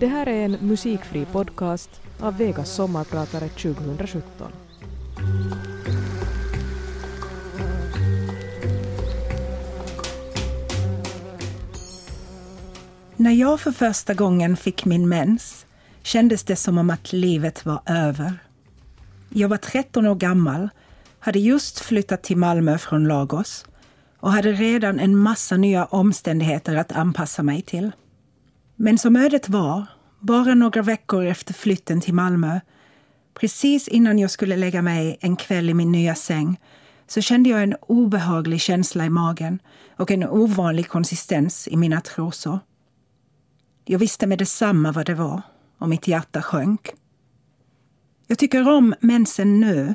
Det här är en musikfri podcast av Vegas sommarpratare 2017. När jag för första gången fick min mens kändes det som om att livet var över. Jag var 13 år gammal, hade just flyttat till Malmö från Lagos och hade redan en massa nya omständigheter att anpassa mig till. Men som ödet var, bara några veckor efter flytten till Malmö, precis innan jag skulle lägga mig en kväll i min nya säng, så kände jag en obehaglig känsla i magen och en ovanlig konsistens i mina trosor. Jag visste med detsamma vad det var och mitt hjärta sjönk. Jag tycker om mensen nu.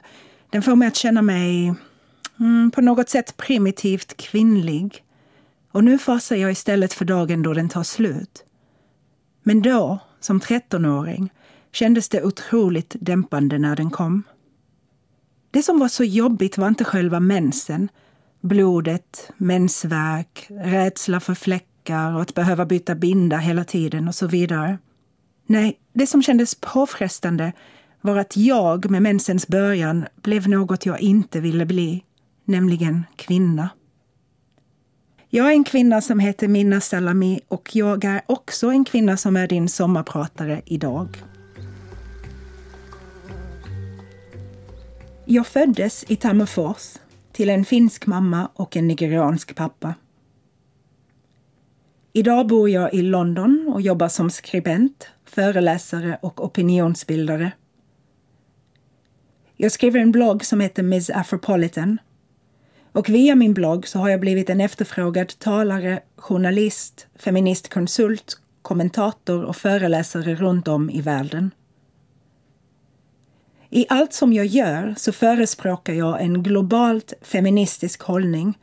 Den får mig att känna mig mm, på något sätt primitivt kvinnlig. Och nu fasar jag istället för dagen då den tar slut. Men då, som 13-åring, kändes det otroligt dämpande när den kom. Det som var så jobbigt var inte själva mensen, blodet, mensvärk, rädsla för fläckar och att behöva byta binda hela tiden och så vidare. Nej, det som kändes påfrestande var att jag med mensens början blev något jag inte ville bli, nämligen kvinna. Jag är en kvinna som heter Minna Salami och jag är också en kvinna som är din sommarpratare idag. Jag föddes i Tammerfors till en finsk mamma och en nigeriansk pappa. Idag bor jag i London och jobbar som skribent, föreläsare och opinionsbildare. Jag skriver en blogg som heter Miss Afropolitan och via min blogg så har jag blivit en efterfrågad talare, journalist, feministkonsult, kommentator och föreläsare runt om i världen. I allt som jag gör så förespråkar jag en globalt feministisk hållning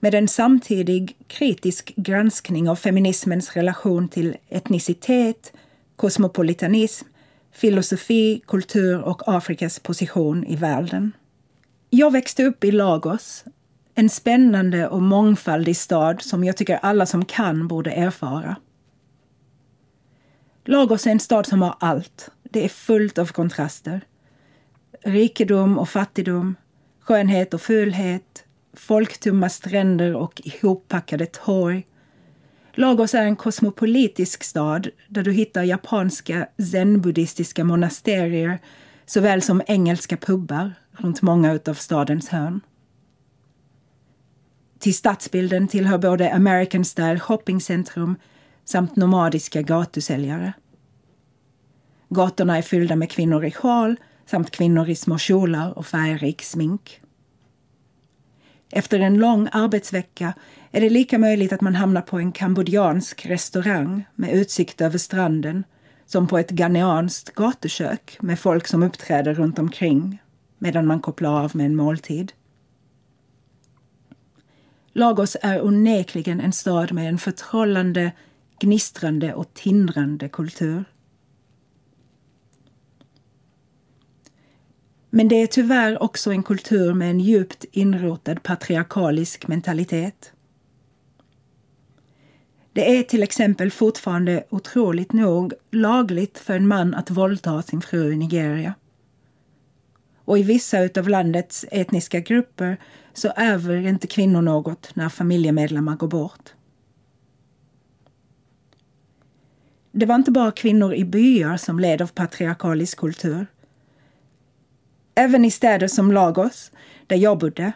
med en samtidig kritisk granskning av feminismens relation till etnicitet, kosmopolitanism, filosofi, kultur och Afrikas position i världen. Jag växte upp i Lagos, en spännande och mångfaldig stad som jag tycker alla som kan borde erfara. Lagos är en stad som har allt. Det är fullt av kontraster. Rikedom och fattigdom, skönhet och fulhet, folktumma stränder och ihoppackade torg. Lagos är en kosmopolitisk stad där du hittar japanska zen-buddhistiska monasterier såväl som engelska pubbar runt många av stadens hörn. Till stadsbilden tillhör både American Style shoppingcentrum samt nomadiska gatusäljare. Gatorna är fyllda med kvinnor i sjal samt kvinnor i små kjolar och färgrik smink. Efter en lång arbetsvecka är det lika möjligt att man hamnar på en kambodjansk restaurang med utsikt över stranden som på ett ghaneanskt gatukök med folk som uppträder runt omkring medan man kopplar av med en måltid. Lagos är onekligen en stad med en förtrollande, gnistrande och tindrande kultur. Men det är tyvärr också en kultur med en djupt inrotad patriarkalisk mentalitet. Det är till exempel fortfarande otroligt nog lagligt för en man att våldta sin fru i Nigeria. Och i vissa av landets etniska grupper så ärver inte kvinnor något när familjemedlemmar går bort. Det var inte bara kvinnor i byar som led av patriarkalisk kultur. Även i städer som Lagos, där jag bodde,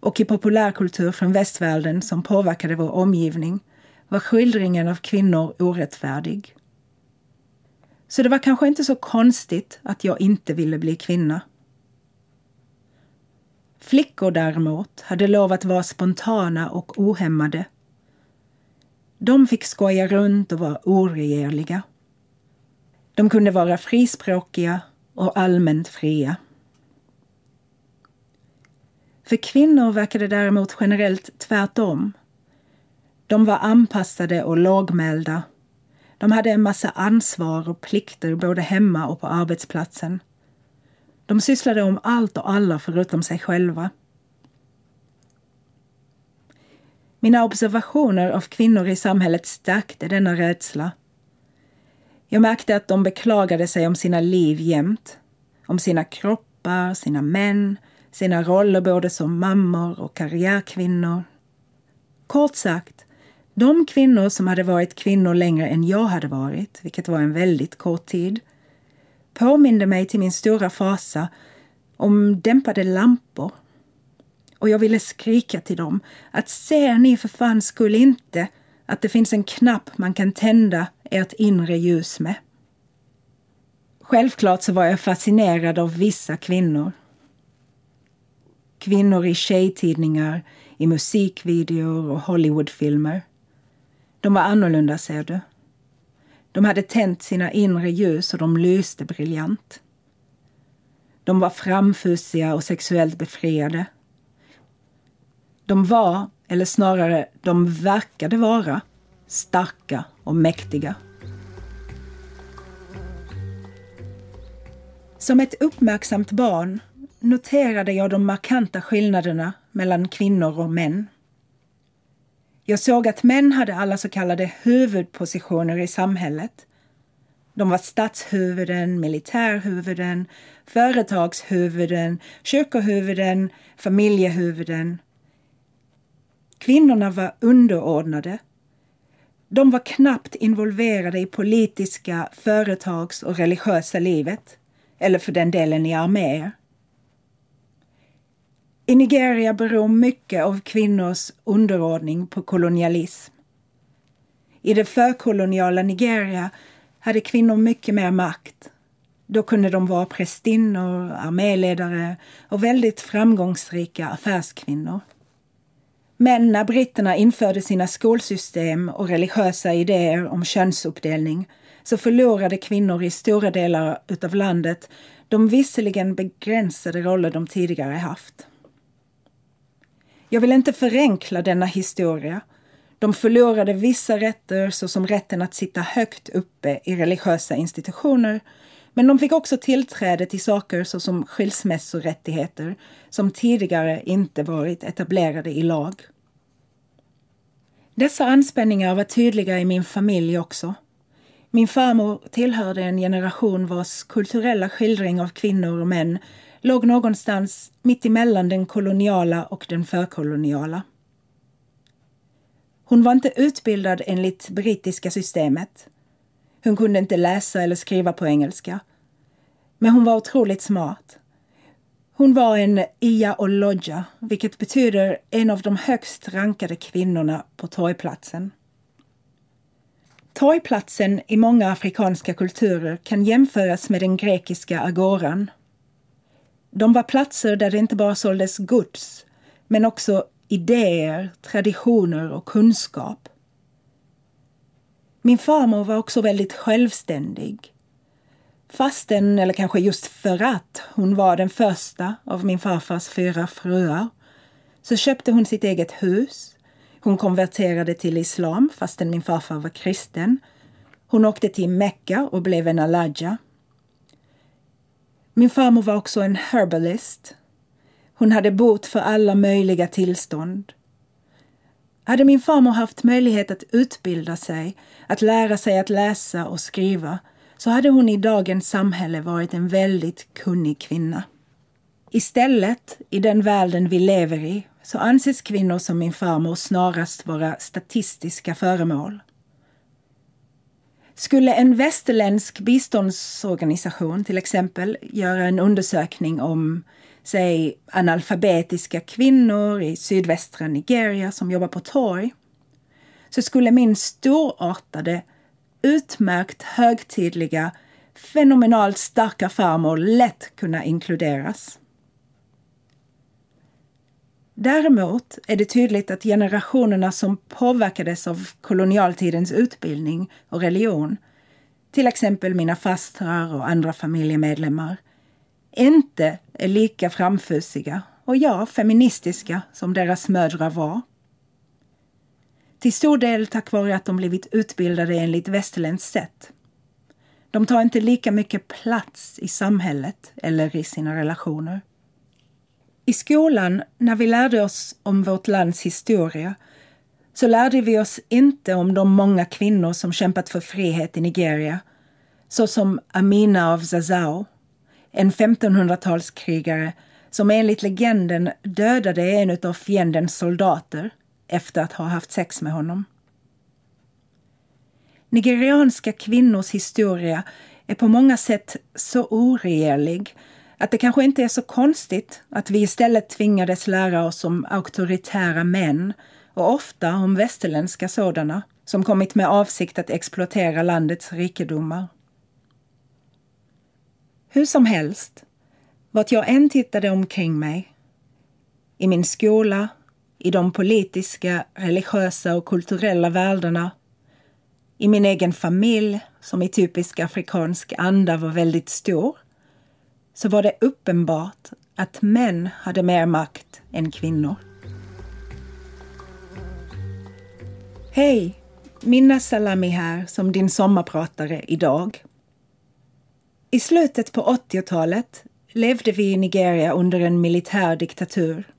och i populärkultur från västvärlden som påverkade vår omgivning var skildringen av kvinnor orättfärdig. Så det var kanske inte så konstigt att jag inte ville bli kvinna. Flickor däremot hade lov att vara spontana och ohämmade. De fick skoja runt och vara oregerliga. De kunde vara frispråkiga och allmänt fria. För kvinnor verkade det däremot generellt tvärtom. De var anpassade och lågmälda. De hade en massa ansvar och plikter både hemma och på arbetsplatsen. De sysslade om allt och alla förutom sig själva. Mina observationer av kvinnor i samhället stärkte denna rädsla. Jag märkte att de beklagade sig om sina liv jämt. Om sina kroppar, sina män, sina roller både som mammor och karriärkvinnor. Kort sagt, de kvinnor som hade varit kvinnor längre än jag hade varit, vilket var en väldigt kort tid, påminde mig till min stora fasa om dämpade lampor. Och jag ville skrika till dem att ser ni för fan skull inte att det finns en knapp man kan tända ert inre ljus med. Självklart så var jag fascinerad av vissa kvinnor. Kvinnor i tjejtidningar, i musikvideor och Hollywoodfilmer. De var annorlunda, ser du. De hade tänt sina inre ljus och de lyste briljant. De var framfusiga och sexuellt befriade. De var, eller snarare de verkade vara, starka och mäktiga. Som ett uppmärksamt barn noterade jag de markanta skillnaderna mellan kvinnor och män. Jag såg att män hade alla så kallade huvudpositioner i samhället. De var statshuvuden, militärhuvuden, företagshuvuden, kyrkohuvuden, familjehuvuden. Kvinnorna var underordnade. De var knappt involverade i politiska, företags och religiösa livet, eller för den delen i arméer. I Nigeria beror mycket av kvinnors underordning på kolonialism. I det förkoloniala Nigeria hade kvinnor mycket mer makt. Då kunde de vara prästinnor, arméledare och väldigt framgångsrika affärskvinnor. Men när britterna införde sina skolsystem och religiösa idéer om könsuppdelning så förlorade kvinnor i stora delar av landet de visserligen begränsade roller de tidigare haft. Jag vill inte förenkla denna historia. De förlorade vissa rätter såsom rätten att sitta högt uppe i religiösa institutioner men de fick också tillträde till saker såsom skilsmässorättigheter som tidigare inte varit etablerade i lag. Dessa anspänningar var tydliga i min familj också. Min farmor tillhörde en generation vars kulturella skildring av kvinnor och män låg någonstans mitt emellan den koloniala och den förkoloniala. Hon var inte utbildad enligt brittiska systemet. Hon kunde inte läsa eller skriva på engelska. Men hon var otroligt smart. Hon var en Ia Oloja, vilket betyder en av de högst rankade kvinnorna på torgplatsen. Torgplatsen i många afrikanska kulturer kan jämföras med den grekiska agoran de var platser där det inte bara såldes gods, men också idéer, traditioner och kunskap. Min farmor var också väldigt självständig. Fastän, eller kanske just för att, hon var den första av min farfars fyra fruar, så köpte hon sitt eget hus. Hon konverterade till islam fastän min farfar var kristen. Hon åkte till Mecka och blev en alaja. Min farmor var också en herbalist. Hon hade bot för alla möjliga tillstånd. Hade min farmor haft möjlighet att utbilda sig, att lära sig att läsa och skriva, så hade hon i dagens samhälle varit en väldigt kunnig kvinna. Istället, i den världen vi lever i, så anses kvinnor som min farmor snarast vara statistiska föremål. Skulle en västerländsk biståndsorganisation till exempel göra en undersökning om säg analfabetiska kvinnor i sydvästra Nigeria som jobbar på torg så skulle min storartade, utmärkt högtidliga, fenomenalt starka farmor lätt kunna inkluderas. Däremot är det tydligt att generationerna som påverkades av kolonialtidens utbildning och religion, till exempel mina fastrar och andra familjemedlemmar, inte är lika framfusiga och ja, feministiska som deras mödrar var. Till stor del tack vare att de blivit utbildade enligt västerländskt sätt. De tar inte lika mycket plats i samhället eller i sina relationer. I skolan, när vi lärde oss om vårt lands historia, så lärde vi oss inte om de många kvinnor som kämpat för frihet i Nigeria, såsom Amina av Zazao, en 1500-talskrigare som enligt legenden dödade en av fiendens soldater efter att ha haft sex med honom. Nigerianska kvinnors historia är på många sätt så oregerlig att det kanske inte är så konstigt att vi istället tvingades lära oss om auktoritära män och ofta om västerländska sådana som kommit med avsikt att exploatera landets rikedomar. Hur som helst, vart jag än tittade omkring mig, i min skola, i de politiska, religiösa och kulturella världarna, i min egen familj, som i typisk afrikansk anda var väldigt stor, så var det uppenbart att män hade mer makt än kvinnor. Hej! Minna Salami här som din sommarpratare idag. I slutet på 80-talet levde vi i Nigeria under en militär diktatur.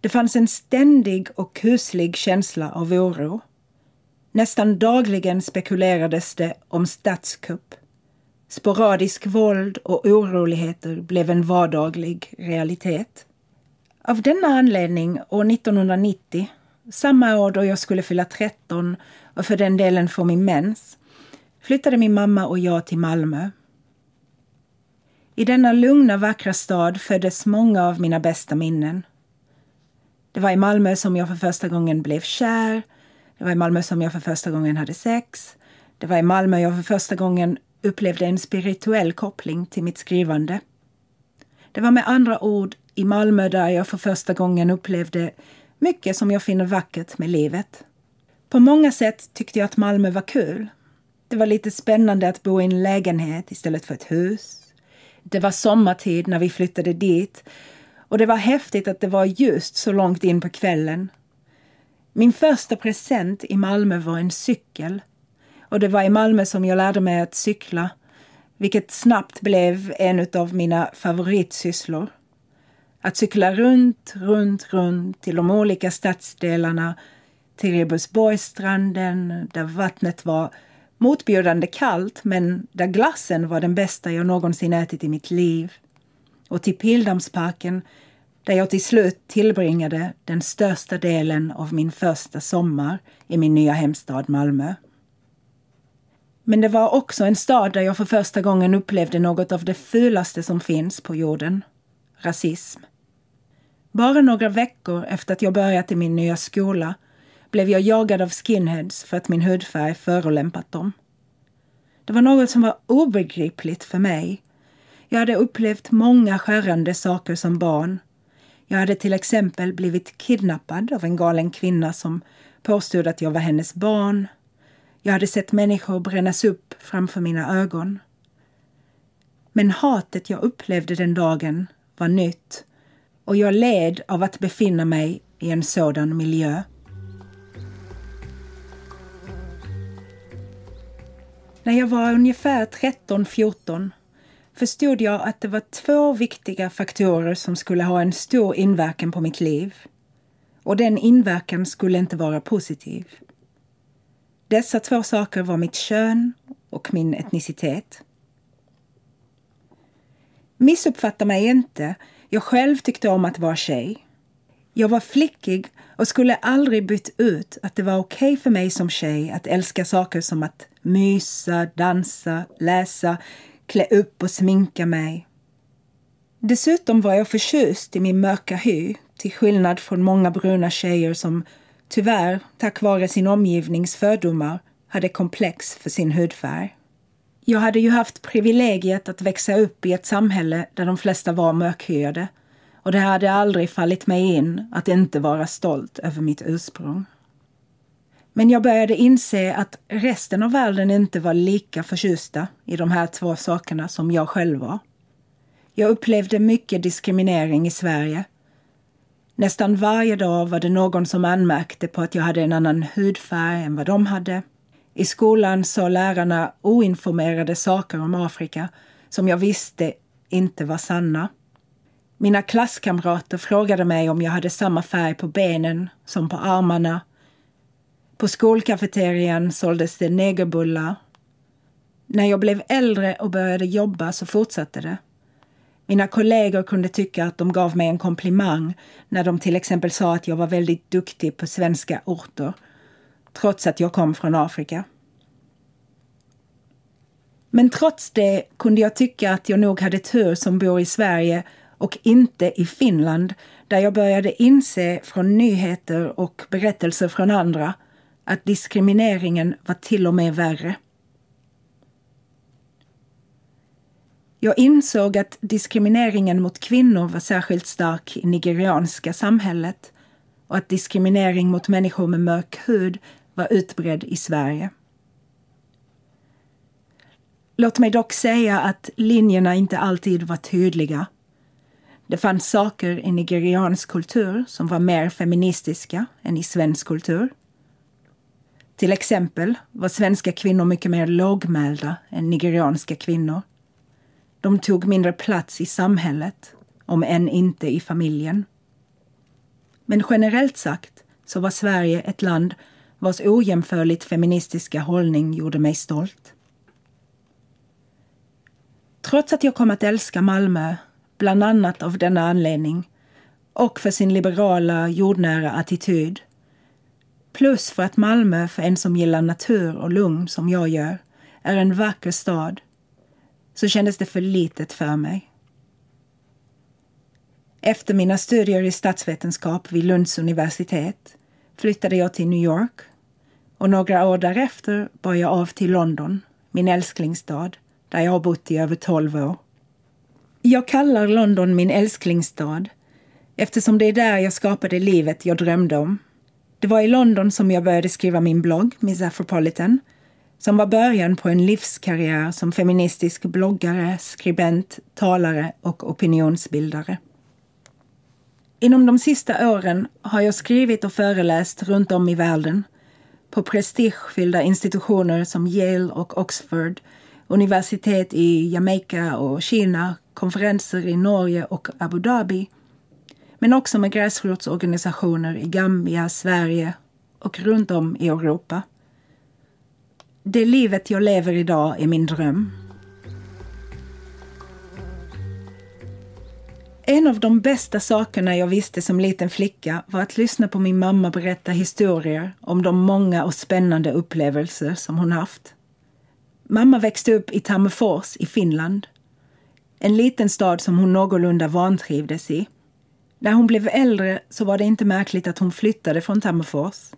Det fanns en ständig och kuslig känsla av oro. Nästan dagligen spekulerades det om statskupp. Sporadisk våld och oroligheter blev en vardaglig realitet. Av denna anledning, år 1990, samma år då jag skulle fylla 13 och för den delen få min mens, flyttade min mamma och jag till Malmö. I denna lugna, vackra stad föddes många av mina bästa minnen. Det var i Malmö som jag för första gången blev kär. Det var i Malmö som jag för första gången hade sex. Det var i Malmö jag för första gången upplevde en spirituell koppling till mitt skrivande. Det var med andra ord i Malmö där jag för första gången upplevde mycket som jag finner vackert med livet. På många sätt tyckte jag att Malmö var kul. Det var lite spännande att bo i en lägenhet istället för ett hus. Det var sommartid när vi flyttade dit och det var häftigt att det var ljust så långt in på kvällen. Min första present i Malmö var en cykel och det var i Malmö som jag lärde mig att cykla vilket snabbt blev en av mina favoritsysslor. Att cykla runt, runt, runt till de olika stadsdelarna, till Ribersborgsstranden där vattnet var motbjudande kallt men där glassen var den bästa jag någonsin ätit i mitt liv. Och till Pildammsparken där jag till slut tillbringade den största delen av min första sommar i min nya hemstad Malmö. Men det var också en stad där jag för första gången upplevde något av det fulaste som finns på jorden. Rasism. Bara några veckor efter att jag börjat i min nya skola blev jag jagad av skinheads för att min hudfärg förolämpat dem. Det var något som var obegripligt för mig. Jag hade upplevt många skärrande saker som barn. Jag hade till exempel blivit kidnappad av en galen kvinna som påstod att jag var hennes barn. Jag hade sett människor brännas upp framför mina ögon. Men hatet jag upplevde den dagen var nytt och jag led av att befinna mig i en sådan miljö. När jag var ungefär 13-14 förstod jag att det var två viktiga faktorer som skulle ha en stor inverkan på mitt liv. Och den inverkan skulle inte vara positiv. Dessa två saker var mitt kön och min etnicitet. Missuppfatta mig inte, jag själv tyckte om att vara tjej. Jag var flickig och skulle aldrig bytt ut att det var okej okay för mig som tjej att älska saker som att mysa, dansa, läsa, klä upp och sminka mig. Dessutom var jag förtjust i min mörka hy, till skillnad från många bruna tjejer som tyvärr, tack vare sin omgivnings fördomar, hade komplex för sin hudfärg. Jag hade ju haft privilegiet att växa upp i ett samhälle där de flesta var mörkhyade och det hade aldrig fallit mig in att inte vara stolt över mitt ursprung. Men jag började inse att resten av världen inte var lika förtjusta i de här två sakerna som jag själv var. Jag upplevde mycket diskriminering i Sverige. Nästan varje dag var det någon som anmärkte på att jag hade en annan hudfärg än vad de hade. I skolan sa lärarna oinformerade saker om Afrika som jag visste inte var sanna. Mina klasskamrater frågade mig om jag hade samma färg på benen som på armarna. På skolkafeterian såldes det negerbullar. När jag blev äldre och började jobba så fortsatte det. Mina kollegor kunde tycka att de gav mig en komplimang när de till exempel sa att jag var väldigt duktig på svenska orter, trots att jag kom från Afrika. Men trots det kunde jag tycka att jag nog hade tur som bor i Sverige och inte i Finland, där jag började inse från nyheter och berättelser från andra att diskrimineringen var till och med värre. Jag insåg att diskrimineringen mot kvinnor var särskilt stark i nigerianska samhället och att diskriminering mot människor med mörk hud var utbredd i Sverige. Låt mig dock säga att linjerna inte alltid var tydliga. Det fanns saker i nigeriansk kultur som var mer feministiska än i svensk kultur. Till exempel var svenska kvinnor mycket mer lågmälda än nigerianska kvinnor. De tog mindre plats i samhället, om än inte i familjen. Men generellt sagt så var Sverige ett land vars ojämförligt feministiska hållning gjorde mig stolt. Trots att jag kom att älska Malmö, bland annat av denna anledning, och för sin liberala, jordnära attityd, plus för att Malmö, för en som gillar natur och lugn som jag gör, är en vacker stad, så kändes det för litet för mig. Efter mina studier i statsvetenskap vid Lunds universitet flyttade jag till New York och några år därefter bar jag av till London, min älsklingsstad, där jag har bott i över tolv år. Jag kallar London min älsklingsstad eftersom det är där jag skapade livet jag drömde om. Det var i London som jag började skriva min blogg, Miss Afropolitan, som var början på en livskarriär som feministisk bloggare, skribent, talare och opinionsbildare. Inom de sista åren har jag skrivit och föreläst runt om i världen på prestigefyllda institutioner som Yale och Oxford universitet i Jamaica och Kina, konferenser i Norge och Abu Dhabi, men också med gräsrotsorganisationer i Gambia, Sverige och runt om i Europa. Det livet jag lever idag är min dröm. En av de bästa sakerna jag visste som liten flicka var att lyssna på min mamma berätta historier om de många och spännande upplevelser som hon haft. Mamma växte upp i Tammerfors i Finland. En liten stad som hon någorlunda vantrivdes i. När hon blev äldre så var det inte märkligt att hon flyttade från Tammerfors.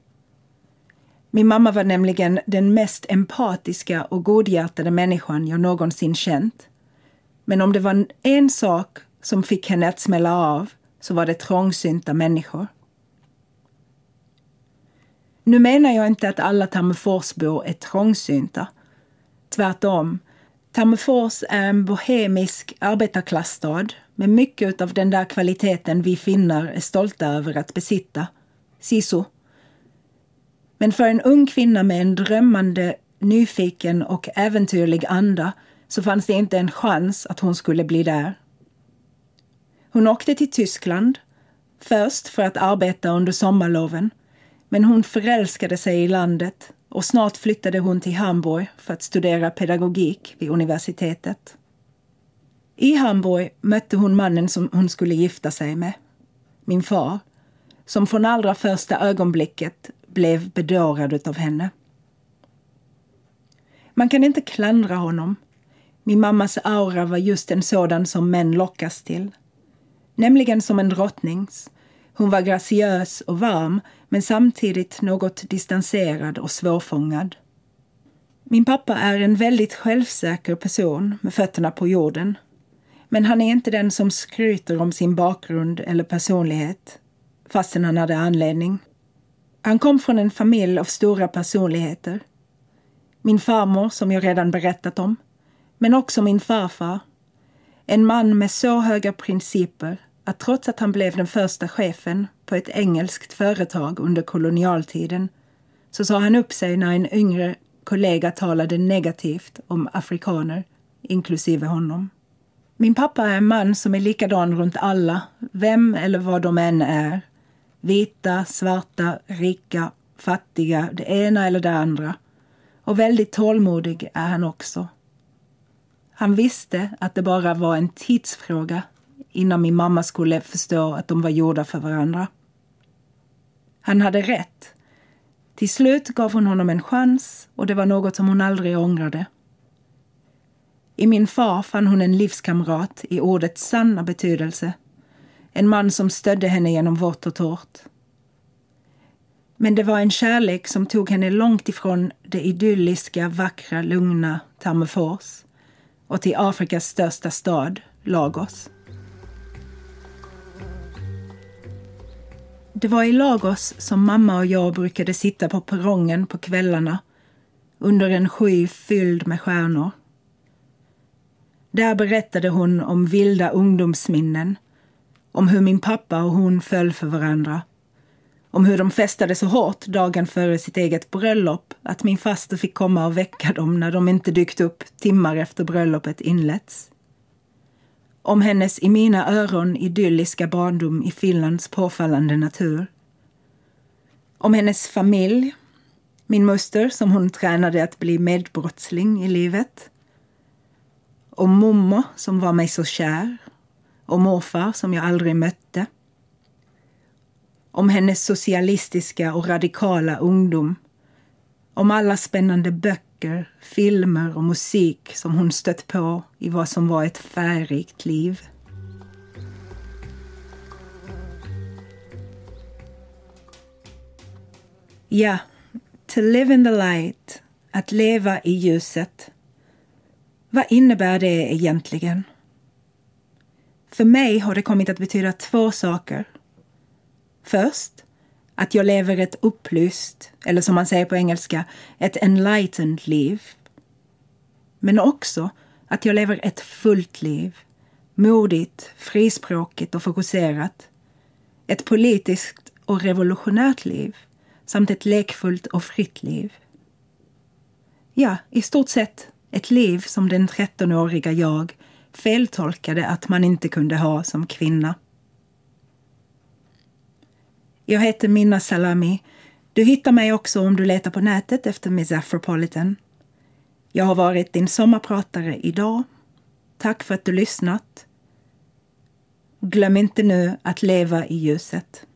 Min mamma var nämligen den mest empatiska och godhjärtade människan jag någonsin känt. Men om det var en sak som fick henne att smälla av så var det trångsynta människor. Nu menar jag inte att alla Tammerforsbor är trångsynta Tvärtom. Tammerfors är en bohemisk arbetarklassstad med mycket av den där kvaliteten vi finnar är stolta över att besitta. Sisu. Men för en ung kvinna med en drömmande, nyfiken och äventyrlig anda så fanns det inte en chans att hon skulle bli där. Hon åkte till Tyskland, först för att arbeta under sommarloven, men hon förälskade sig i landet och snart flyttade hon till Hamburg för att studera pedagogik vid universitetet. I Hamburg mötte hon mannen som hon skulle gifta sig med, min far, som från allra första ögonblicket blev bedårad av henne. Man kan inte klandra honom. Min mammas aura var just en sådan som män lockas till. Nämligen som en drottnings hon var graciös och varm men samtidigt något distanserad och svårfångad. Min pappa är en väldigt självsäker person med fötterna på jorden. Men han är inte den som skryter om sin bakgrund eller personlighet, fastän han hade anledning. Han kom från en familj av stora personligheter. Min farmor, som jag redan berättat om, men också min farfar. En man med så höga principer att trots att han blev den första chefen på ett engelskt företag under kolonialtiden så sa han upp sig när en yngre kollega talade negativt om afrikaner, inklusive honom. Min pappa är en man som är likadan runt alla, vem eller vad de än är. Vita, svarta, rika, fattiga, det ena eller det andra. Och väldigt tålmodig är han också. Han visste att det bara var en tidsfråga innan min mamma skulle förstå att de var gjorda för varandra. Han hade rätt. Till slut gav hon honom en chans och det var något som hon aldrig ångrade. I min far fann hon en livskamrat i ordets sanna betydelse. En man som stödde henne genom vått och torrt. Men det var en kärlek som tog henne långt ifrån det idylliska, vackra, lugna Tammerfors och till Afrikas största stad, Lagos. Det var i Lagos som mamma och jag brukade sitta på perrongen på kvällarna under en sky fylld med stjärnor. Där berättade hon om vilda ungdomsminnen, om hur min pappa och hon föll för varandra, om hur de festade så hårt dagen före sitt eget bröllop att min faster fick komma och väcka dem när de inte dykt upp timmar efter bröllopet inletts. Om hennes i mina öron idylliska barndom i Finlands påfallande natur. Om hennes familj, min moster som hon tränade att bli medbrottsling i livet. Om mormor som var mig så kär. Och morfar som jag aldrig mötte. Om hennes socialistiska och radikala ungdom. Om alla spännande böcker, filmer och musik som hon stött på i vad som var ett färgrikt liv. Ja, to live in the light, att leva i ljuset. Vad innebär det egentligen? För mig har det kommit att betyda två saker. Först, att jag lever ett upplyst, eller som man säger på engelska, ett enlightened liv. Men också att jag lever ett fullt liv. Modigt, frispråkigt och fokuserat. Ett politiskt och revolutionärt liv samt ett lekfullt och fritt liv. Ja, i stort sett ett liv som den 13-åriga jag feltolkade att man inte kunde ha som kvinna. Jag heter Minna Salami. Du hittar mig också om du letar på nätet efter Miss Afropolitan. Jag har varit din sommarpratare idag. Tack för att du lyssnat. Glöm inte nu att leva i ljuset.